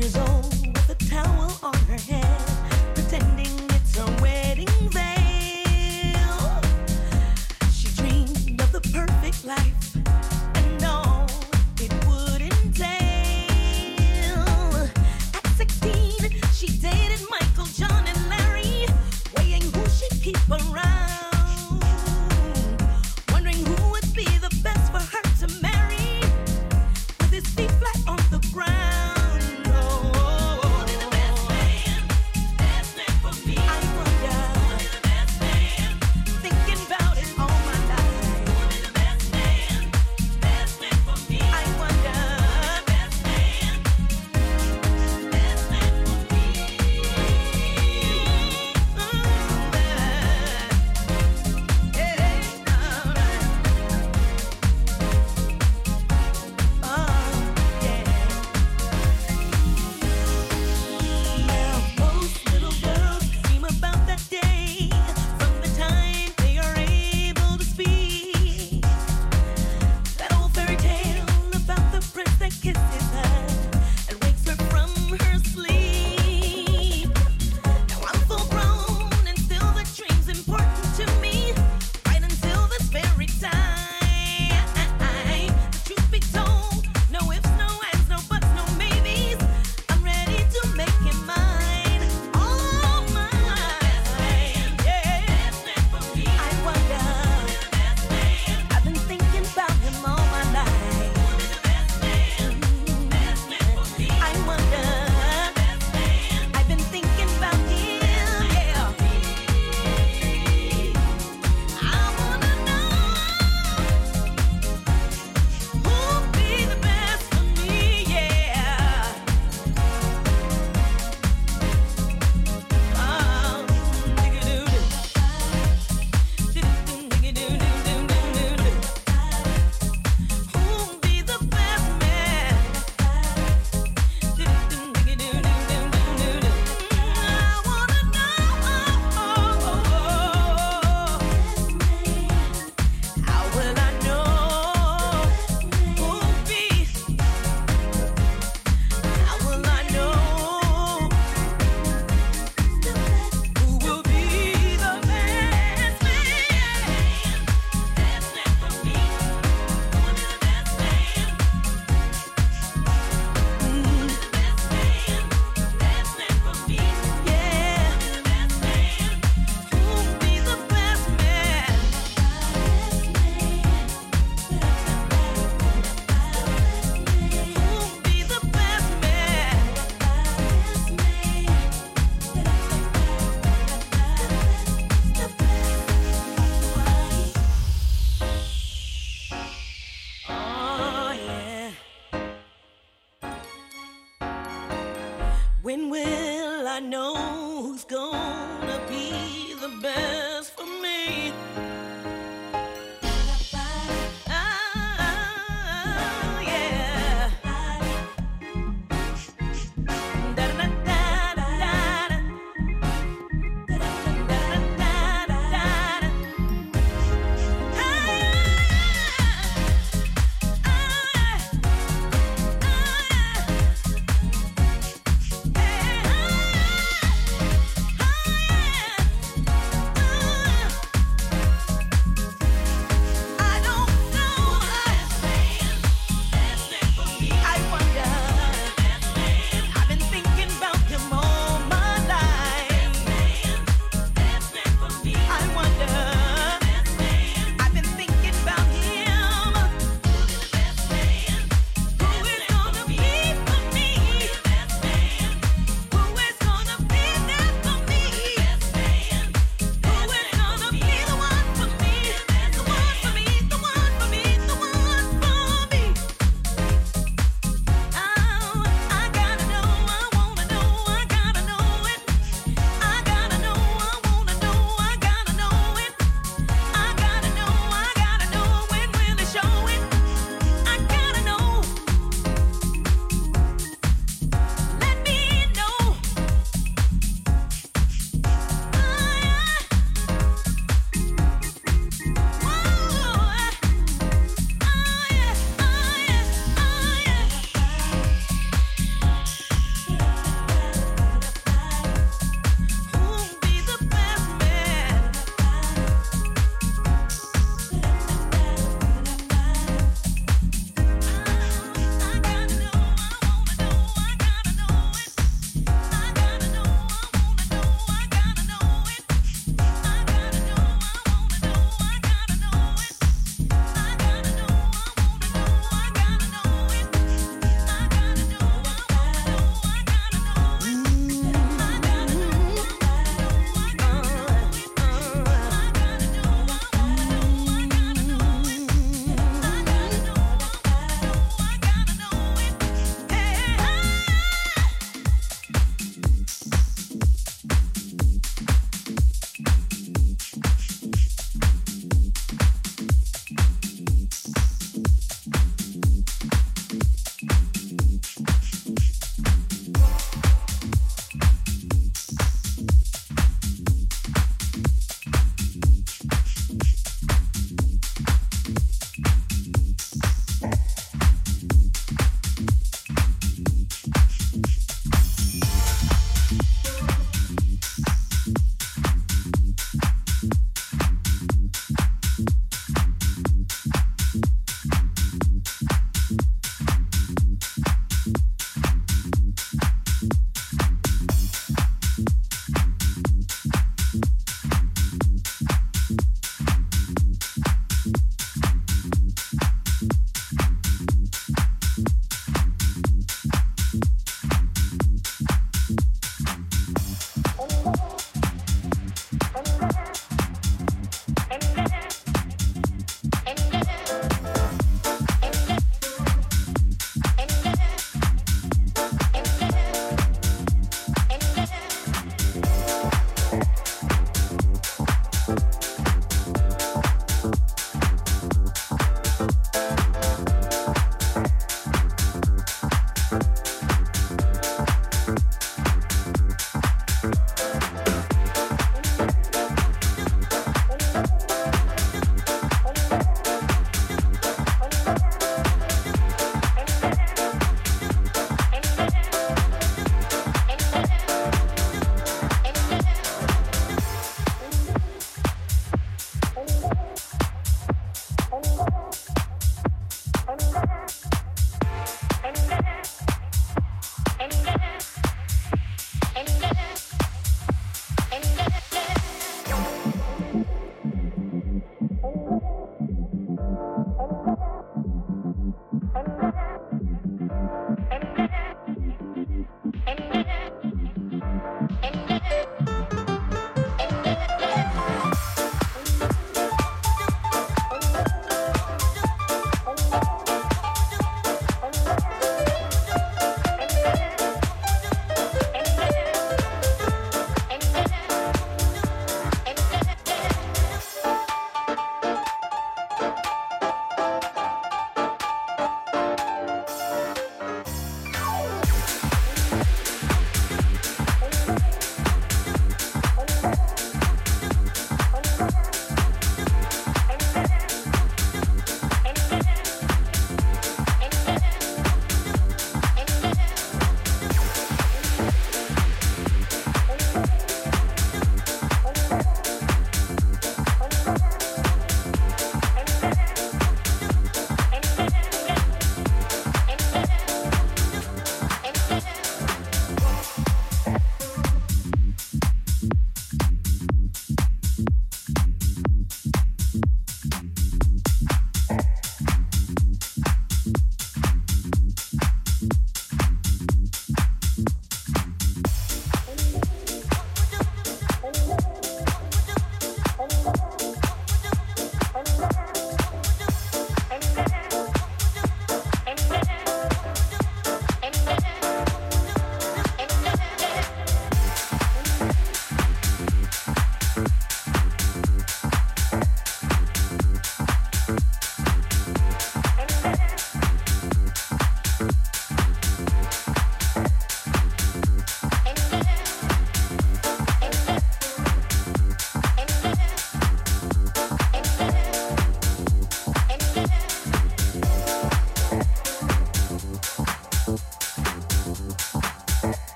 she's on.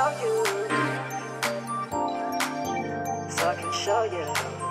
Love you. So I can show you.